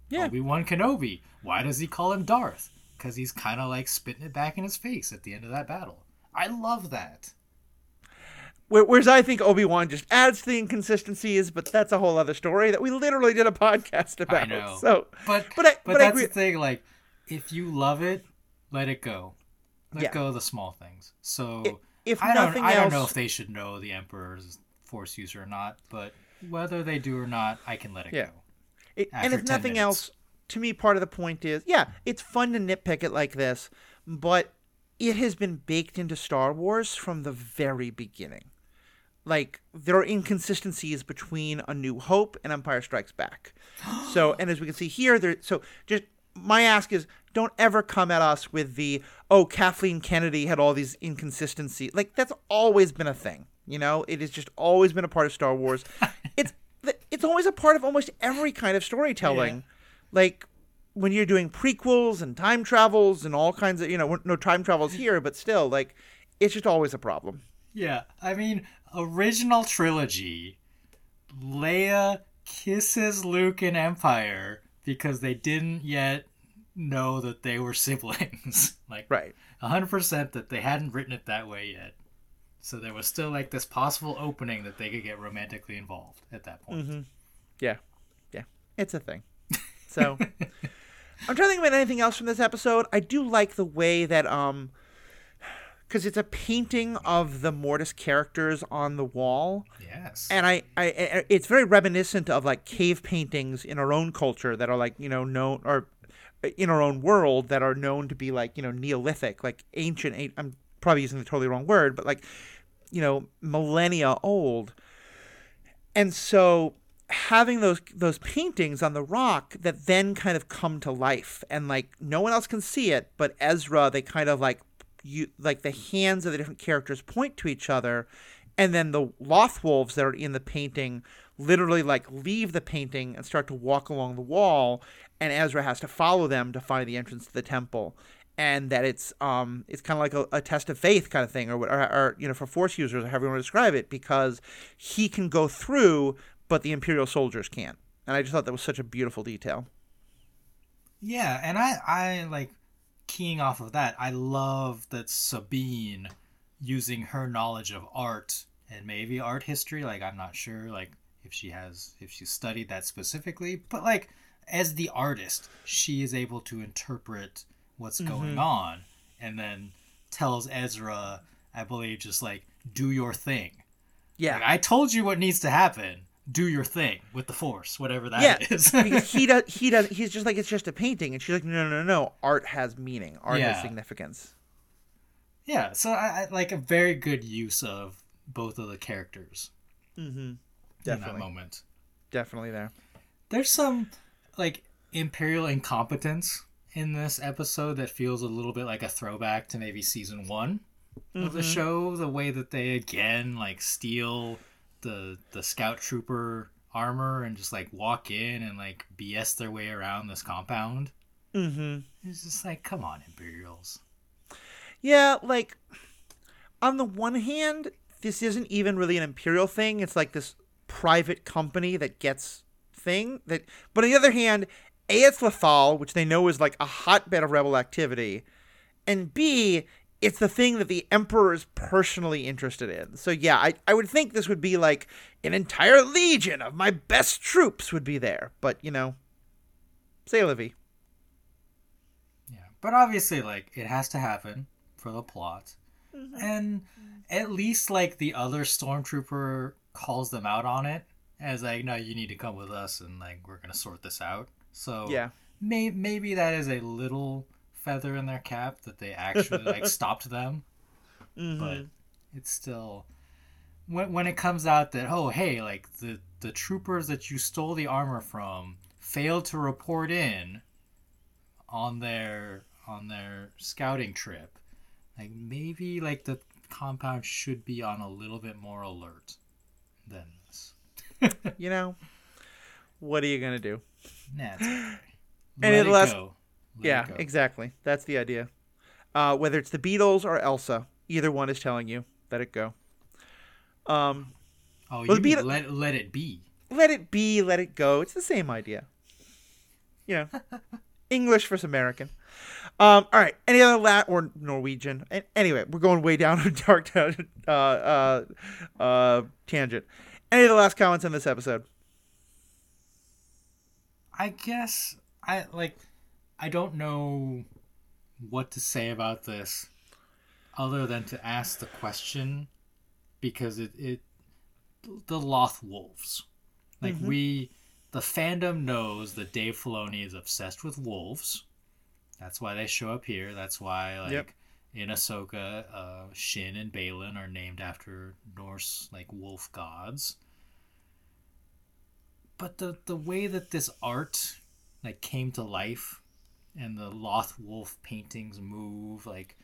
Yeah. Obi Wan Kenobi. Why does he call him Darth? Because he's kind of like spitting it back in his face at the end of that battle. I love that. Whereas I think Obi Wan just adds to the inconsistencies, but that's a whole other story that we literally did a podcast about. I know. So, But But I- but, but that's agree- the thing. Like, if you love it, let it go. Let Yeah. go of the small things. So I- if I don't, I don't know if they should know the Emperor's Force user or not. But whether they do or not, I can let it Yeah. go. It, and if nothing minutes. else, to me, part of the point is, yeah, it's fun to nitpick it like this, but it has been baked into Star Wars from the very beginning. Like there are inconsistencies between A New Hope and Empire Strikes Back. so, and as we can see here, there. So, just my ask is, don't ever come at us with the oh, Kathleen Kennedy had all these inconsistencies. Like that's always been a thing. You know, it has just always been a part of Star Wars. it's it's always a part of almost every kind of storytelling. Like when you're doing prequels and time travels and all kinds of you know no time travels here, but still like it's just always a problem. Yeah, I mean, original trilogy, Leia kisses Luke in Empire because they didn't yet know that they were siblings. like, Right. 100% that they hadn't written it that way yet. So there was still like this possible opening that they could get romantically involved at that point. mm-hmm. Yeah. Yeah. It's a thing. So I'm trying to think about anything else from this episode. I do like the way that um because it's a painting of the Mortis characters on the wall. Yes. and I, I, it's very reminiscent of like cave paintings in our own culture that are like you know known or in our own world that are known to be like you know Neolithic, like ancient. I'm probably using the totally wrong word, but like you know millennia old. And so having those those paintings on the rock that then kind of come to life and like no one else can see it but Ezra they kind of like you like the hands of the different characters point to each other and then the loth wolves that are in the painting literally like leave the painting and start to walk along the wall and Ezra has to follow them to find the entrance to the temple and that it's um it's kind of like a, a test of faith kind of thing or, what- or or you know for force users or however you want to describe it because he can go through but the imperial soldiers can't and i just thought that was such a beautiful detail Yeah, and I I like keying off of that. I love that Sabine using her knowledge of art and maybe art history. Like I'm not sure like if she has if she studied that specifically, but like as the artist, she is able to interpret what's mm-hmm. going on and then tells Ezra, I believe, just like do your thing. yeah Like, I told you what needs to happen. Do your thing with the force, whatever that yeah is. because he does he does he's just like it's just a painting and she's like no no no no. art has meaning art has significance Yeah, so I, I like a very good use of both of the characters mm-hmm in that moment. definitely there There's some like imperial incompetence in this episode that feels a little bit like a throwback to maybe season one of the show. The way that they again like steal the the scout trooper armor and just like walk in and like BS their way around this compound. mm-hmm It's just like, come on, Imperials. Yeah, like on the one hand, this isn't even really an imperial thing. It's like this private company that gets thing that but on the other hand, A it's Lothal, which they know is like a hotbed of rebel activity, and B it's the thing that the emperor is personally interested in. So yeah, I, I would think this would be like an entire legion of my best troops would be there. But you know, say Livy. Yeah. but obviously, like it has to happen for the plot, mm-hmm. and mm-hmm. at least like the other stormtrooper calls them out on it as like, no, you need to come with us, and like we're gonna sort this out. So Yeah. may- maybe that is a little feather in their cap that they actually like stopped them Mhm. but it's still when, when it comes out that oh hey like the the troopers that you stole the armor from failed to report in on their on their scouting trip like maybe like the compound should be on a little bit more alert than this you know, what are you gonna do? nah, it's okay. And it last- go. Let yeah, exactly. That's the idea. Uh, whether it's the Beatles or Elsa, either one is telling you let it go. Um, oh Well, you the mean Beatles- let, let it be let it be, let it go. It's the same idea. You know, English versus American. Um, all right. Any other Lat or Norwegian? Anyway, we're going way down a dark uh, uh, uh, tangent. Any of the last comments on this episode? I guess I like I don't know what to say about this other than to ask the question because it, it the Loth Wolves. Like we the fandom knows that Dave Filoni is obsessed with wolves. That's why they show up here. That's why like Yep. in Ahsoka, uh, Shin and Baylan are named after Norse like wolf gods but the the way that this art like came to life and the Loth Wolf paintings move like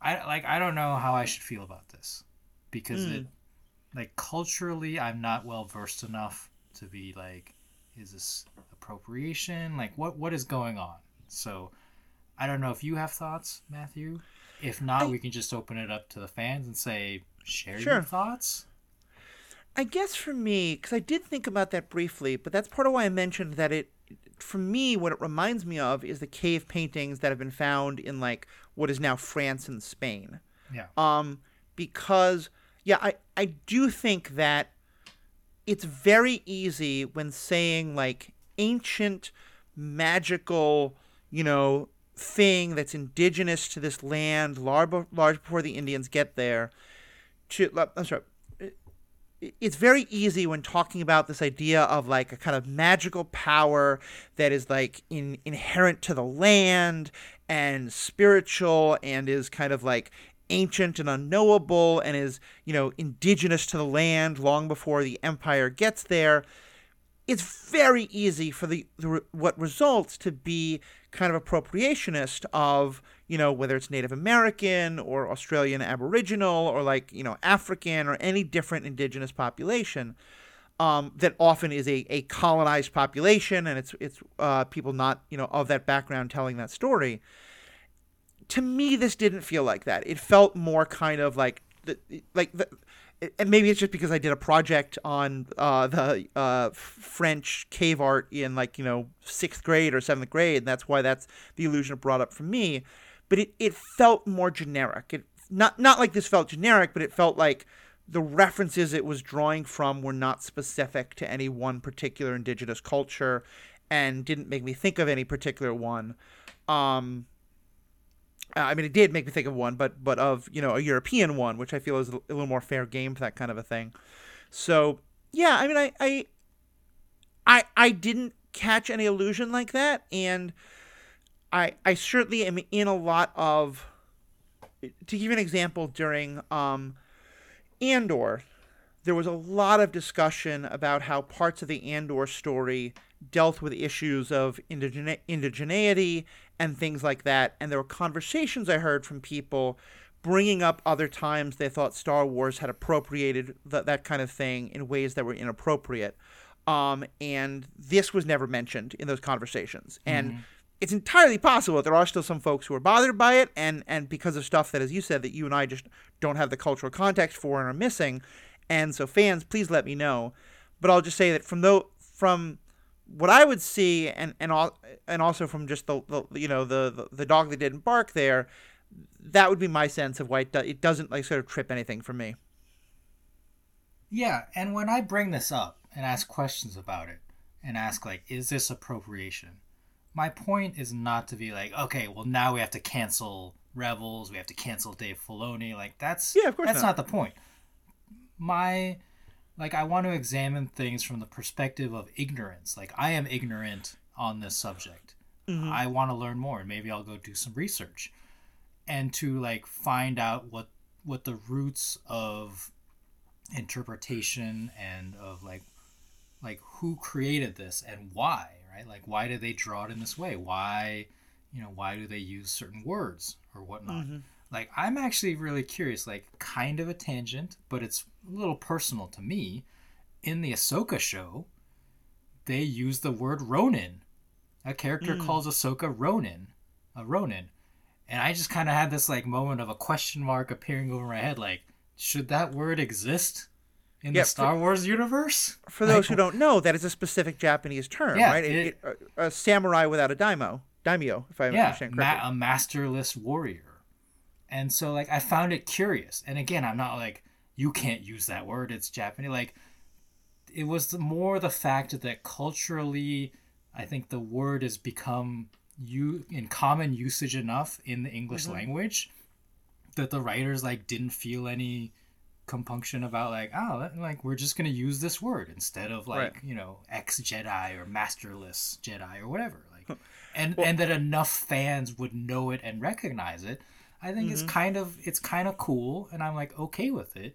I like I don't know how I should feel about this because it hmm. like culturally I'm not well versed enough to be like is this appropriation? Like what what is going on? So I don't know if you have thoughts Matthew. If not I- we can just open it up to the fans and say share Sure. your thoughts. I guess for me, because I did think about that briefly, but that's part of why I mentioned that it, for me, what it reminds me of is the cave paintings that have been found in like what is now France and Spain. yeah Um, because yeah, I I do think that it's very easy when saying like ancient magical, you know, thing that's indigenous to this land, large, large before the Indians get there. To I'm sorry, it's very easy when talking about this idea of like a kind of magical power that is like in, inherent to the land and spiritual and is kind of like ancient and unknowable and is you know indigenous to the land long before the empire gets there. It's very easy for the, the what results to be kind of appropriationist of you know whether it's Native American or Australian Aboriginal or like you know African or any different indigenous population um, that often is a, a colonized population and it's it's uh, people not you know of that background telling that story. To me, this didn't feel like that. It felt more kind of like the like the and maybe it's just because I did a project on uh, the uh, French cave art in like you know sixth grade or seventh grade, and that's why that's the illusion it brought up for me. But it, it felt more generic. It not not like this felt generic, but it felt like the references it was drawing from were not specific to any one particular indigenous culture, and didn't make me think of any particular one. Um, I mean, it did make me think of one, but but of you know a European one, which I feel is a little more fair game for that kind of a thing. So yeah, I mean, I I I, I didn't catch any illusion like that, and I I certainly am in a lot of. To give you an example, during um, Andor, there was a lot of discussion about how parts of the Andor story dealt with issues of indigene- indigeneity and things like that. And there were conversations I heard from people bringing up other times they thought Star Wars had appropriated th- that kind of thing in ways that were inappropriate. Um, and this was never mentioned in those conversations. And it's entirely possible that there are still some folks who are bothered by it, and and because of stuff that, as you said, that you and I just don't have the cultural context for and are missing. And so, fans, please let me know. But I'll just say that from though from what I would see, and and all, and also from just the, the you know the, the the dog that didn't bark there, that would be my sense of why it, do, it doesn't like sort of trip anything for me. Yeah, and when I bring this up and ask questions about it and ask like is this appropriation? My point is not to be like, okay, well now we have to cancel Rebels, we have to cancel Dave Filoni. Like that's Yeah, of course that's not. not the point. My like I want to examine things from the perspective of ignorance. Like I am ignorant on this subject. Mm-hmm. I want to learn more and maybe I'll go do some research and to like find out what what the roots of interpretation and of like like who created this and why right? Like why do they draw it in this way? Why you know why do they use certain words or whatnot? Mm-hmm. Like i'm actually really curious like kind of a tangent but it's a little personal to me. In the ahsoka show they use the word ronin. A character mm. calls ahsoka ronin a ronin. And i just kind of had this like moment of a question mark appearing over my head like should that word exist in Yeah, the Star Wars universe? For those who don't know, that is a specific Japanese term, Yeah, right? it- It- a, a samurai without a daimyo, daimyo, if I yeah, understand ma- correctly. a masterless warrior. And so like I found it curious. And again, I'm not like you can't use that word. It's Japanese. Like it was more the fact that culturally, I think the word has become you in common usage enough in the English Mm-hmm. language that the writers like didn't feel any compunction about like oh like we're just gonna use this word instead of like Right. you know ex Jedi or masterless Jedi or whatever like and and that enough fans would know it and recognize it I think Mm-hmm. it's kind of it's kind of cool and I'm like okay with it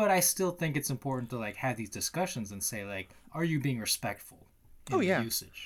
but I still think it's important to like have these discussions and say like are you being respectful in Oh, the yeah. usage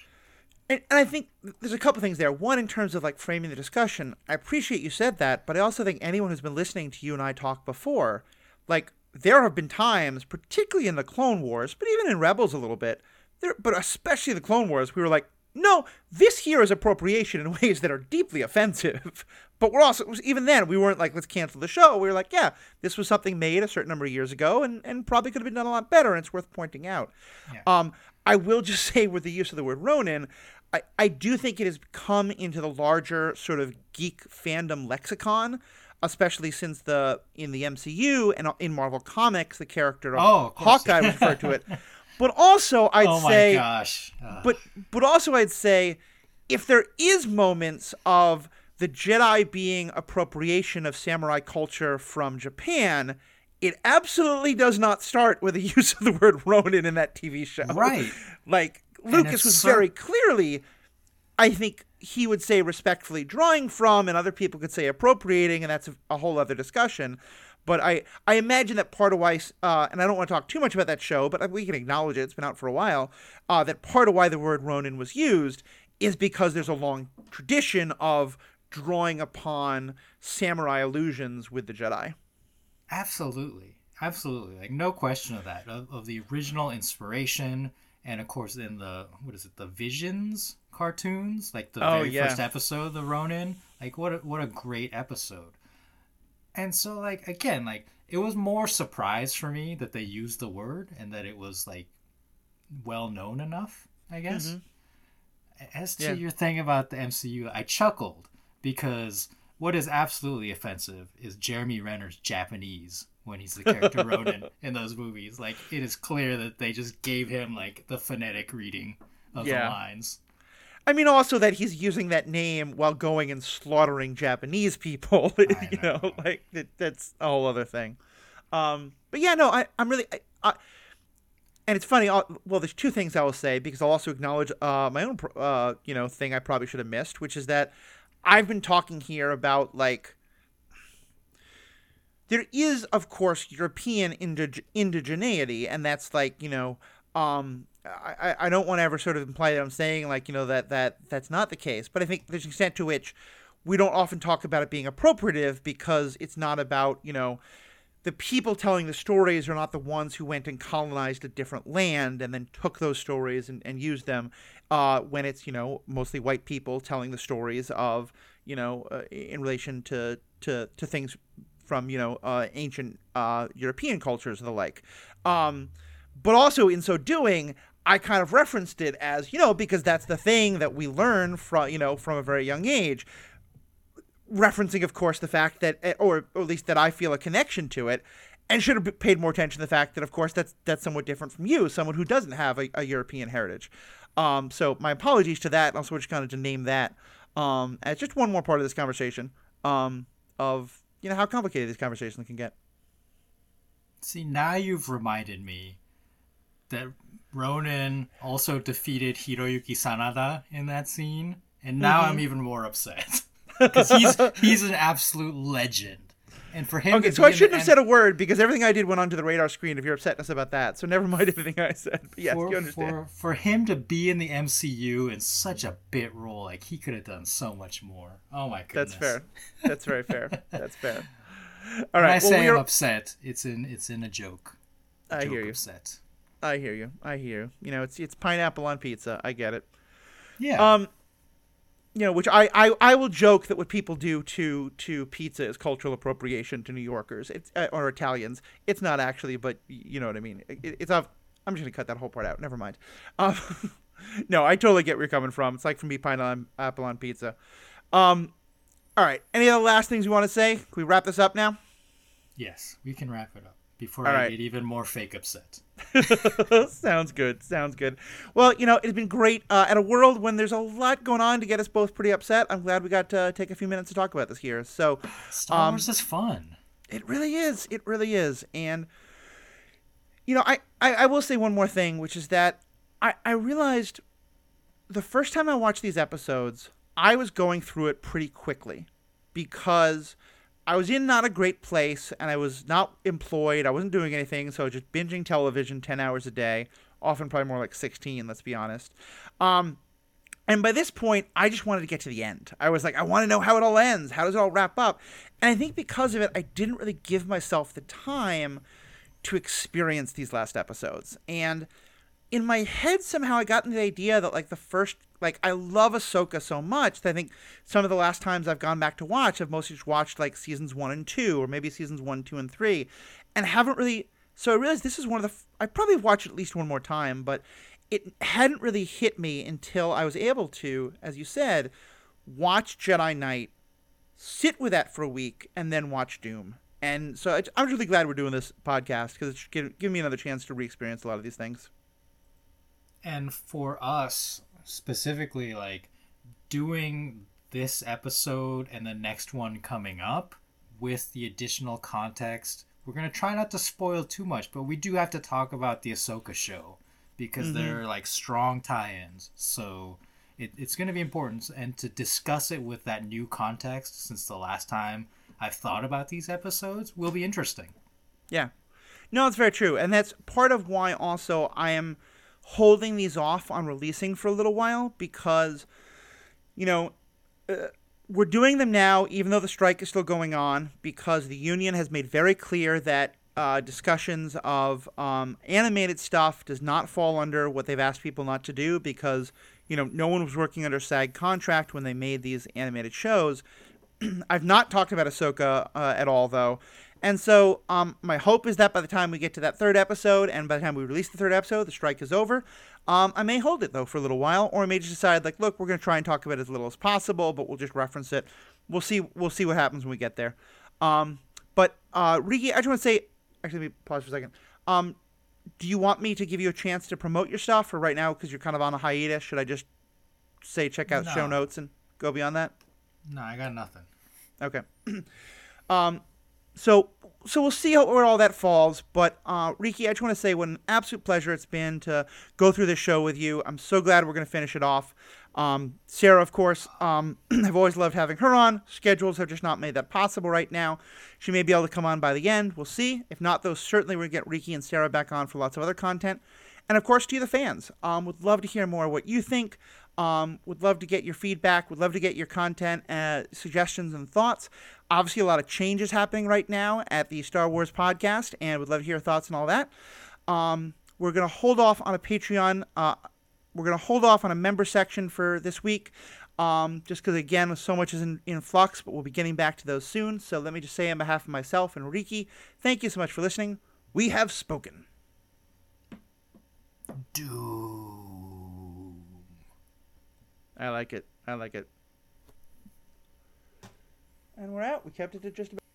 And, and I think there's a couple things there. One, in terms of like framing the discussion, I appreciate you said that, but I also think anyone who's been listening to you and I talk before, like there have been times, particularly in the Clone Wars, but even in Rebels a little bit, there, but especially the Clone Wars, we were like, no, this here is appropriation in ways that are deeply offensive. But we're also even then we weren't like let's cancel the show. We were like, yeah, this was something made a certain number of years ago, and and probably could have been done a lot better, and it's worth pointing out. Yeah. Um, I will just say with the use of the word Ronin, I, I do think it has come into the larger sort of geek fandom lexicon, especially since the in the MCU and in Marvel Comics, the character Oh. Hawkeye was referred to it. But also, I'd oh my say, gosh Uh, but but also I'd say, if there is moments of the Jedi being appropriation of samurai culture from Japan. It absolutely does not start with the use of the word Ronin in that TV show. Right. Like Lucas was cer- very clearly, I think he would say respectfully drawing from, and other people could say appropriating, and that's a, a whole other discussion. But I, I imagine that part of why, uh, and I don't want to talk too much about that show, but we can acknowledge it. It's been out for a while. Uh, that part of why the word Ronin was used is because there's a long tradition of drawing upon samurai illusions with the Jedi. Absolutely, absolutely, like no question of that. Of, of the original inspiration, and of course in the what is it, the Visions cartoons, like the Oh, very yeah. first episode, of the Ronin. Like what a, what a great episode. And so like again, like it was more surprise for me that they used the word and that it was like well known enough. I guess. Mm-hmm. As to Yeah. your thing about the MCU, I chuckled because what is absolutely offensive is Jeremy Renner's Japanese when he's the character Ronin in those movies. Like it is clear that they just gave him like the phonetic reading of Yeah. the lines. I mean, also that he's using that name while going and slaughtering Japanese people. you know, like that, that's a whole other thing. Um, but yeah, no, I, I'm really, I, I, and it's funny. I'll, well, there's two things I will say because I'll also acknowledge uh, my own, uh, you know, thing I probably should have missed, which is that I've been talking here about like there is, of course, European indig- indigeneity, and that's like you know, um, I, I- don't want to ever sort of imply that I'm saying like you know that that that's not the case, but I think there's an extent to which we don't often talk about it being appropriative because it's not about you know the people telling the stories are not the ones who went and colonized a different land and then took those stories and, and used them uh, when it's you know mostly white people telling the stories of you know uh, in relation to, to to things from you know uh, ancient uh, European cultures and the like. Um, but also in so doing I kind of referenced it as you know because that's the thing that we learn from you know from a very young age referencing, of course, the fact that, eh, or, at least that I feel a connection to it, and should have paid more attention to the fact that, of course, that's that's somewhat different from you, someone who doesn't have a, a European heritage. Um, so my apologies to that. I also, just kind of to name that um, as just one more part of this conversation um, of you know how complicated these conversations can get. See, now you've reminded me that Ronin also defeated Hiroyuki Sanada in that scene, and now Mm-hmm. I'm even more upset because he's he's an absolute legend. And for him, Okay, so I shouldn't have M- said a word because everything I did went onto the radar screen. If you're upsetness about that, so never mind everything I said. But yes, for, you understand. for for him to be in the MCU in such a bit role, like he could have done so much more. Oh my goodness. That's fair. That's very fair. That's fair. All right. When. I well, say I'm upset, it's in it's in a joke. I joke hear you. upset. I hear you. I hear you. You know, it's it's pineapple on pizza. I get it. Yeah. Um, you know, which I, I, I will joke that what people do to to pizza is cultural appropriation to New Yorkers it's, uh, or Italians. It's not actually, but you know what I mean. It, it's off. I'm just gonna cut that whole part out. Never mind. Um, no, I totally get where you're coming from. It's like from me pineapple on pizza. Um, all right. Any other last things you want to say? Can we wrap this up now? yes, we can wrap it up before All I right. get even more fake upset. sounds good. Sounds good. Well, you know, it's been great. Uh, at a world when there's a lot going on to get us both pretty upset, I'm glad we got to take a few minutes to talk about this here. So Star Um, Wars is fun. it really is. It really is. And you know, I, I, I will say one more thing, which is that I, I realized the first time I watched these episodes, I was going through it pretty quickly because I was in not a great place and I was not employed. I wasn't doing anything, so just binging television 10 hours a day, often probably more like 16, let's be honest. Um, and by this point, I just wanted to get to the end. I was like, I want to know how it all ends. How does it all wrap up? And I think because of it, I didn't really give myself the time to experience these last episodes. And in my head, somehow I got the idea that, like, the first, like, I love Ahsoka so much that I think some of the last times I've gone back to watch, I've mostly just watched, like, seasons one and two, or maybe seasons one, two, and three, and haven't really. So I realized this is one of the. f- I probably watched it at least one more time, but it hadn't really hit me until I was able to, as you said, watch Jedi Night, sit with that for a week, and then watch Dume. And so I'm really glad we're doing this podcast because it's giving me another chance to re-experience a lot of these things. And for us specifically, like doing this episode and the next one coming up with the additional context, we're gonna try not to spoil too much, but we do have to talk about the Ahsoka show because mm-hmm. they're like strong tie-ins. So it, it's gonna be important and to discuss it with that new context since the last time I've thought about these episodes will be interesting. Yeah. No, it's very true. And that's part of why also I am holding these off on releasing for a little while because, you know, uh, we're doing them now, even though the strike is still going on, because the union has made very clear that uh, discussions of um, animated stuff does not fall under what they've asked people not to do because, you know, no one was working under SAG contract when they made these animated shows. I've not talked about Ahsoka uh, at all, though. And so, um, my hope is that by the time we get to that third episode, and by the time we release the third episode, the strike is over. Um, I may hold it though for a little while, or I may just decide, like, look, we're going to try and talk about it as little as possible, but we'll just reference it. We'll see. We'll see what happens when we get there. Um, but uh, Riki, I just want to say, actually, let me pause for a second. Um, do you want me to give you a chance to promote your stuff, or right now because you're kind of on a hiatus? Should I just say check out show notes and go beyond that? No, I got nothing. Okay. um, so so we'll see how where all that falls. But uh, Riki, I just want to say what an absolute pleasure it's been to go through this show with you. I'm so glad we're going to finish it off. Um, Sarah, of course, um, I've always loved having her on. Schedules have just not made that possible right now. She may be able to come on by the end. We'll see. If not, though, certainly we'll get Riki and Sarah back on for lots of other content. And of course, to you, the fans, um, would love to hear more what you think. Um, would love to get your feedback. Would love to get your content, uh, suggestions, and thoughts. Obviously, a lot of changes happening right now at the Star Wars podcast, and would love to hear thoughts and all that. Um, we're gonna hold off on a Patreon. Uh, we're gonna hold off on a member section for this week, um, just because again, so much is in, in flux. But we'll be getting back to those soon. So let me just say on behalf of myself and Riki, thank you so much for listening. We have spoken. Doom. I like it. I like it. And we're out. We kept it to just about.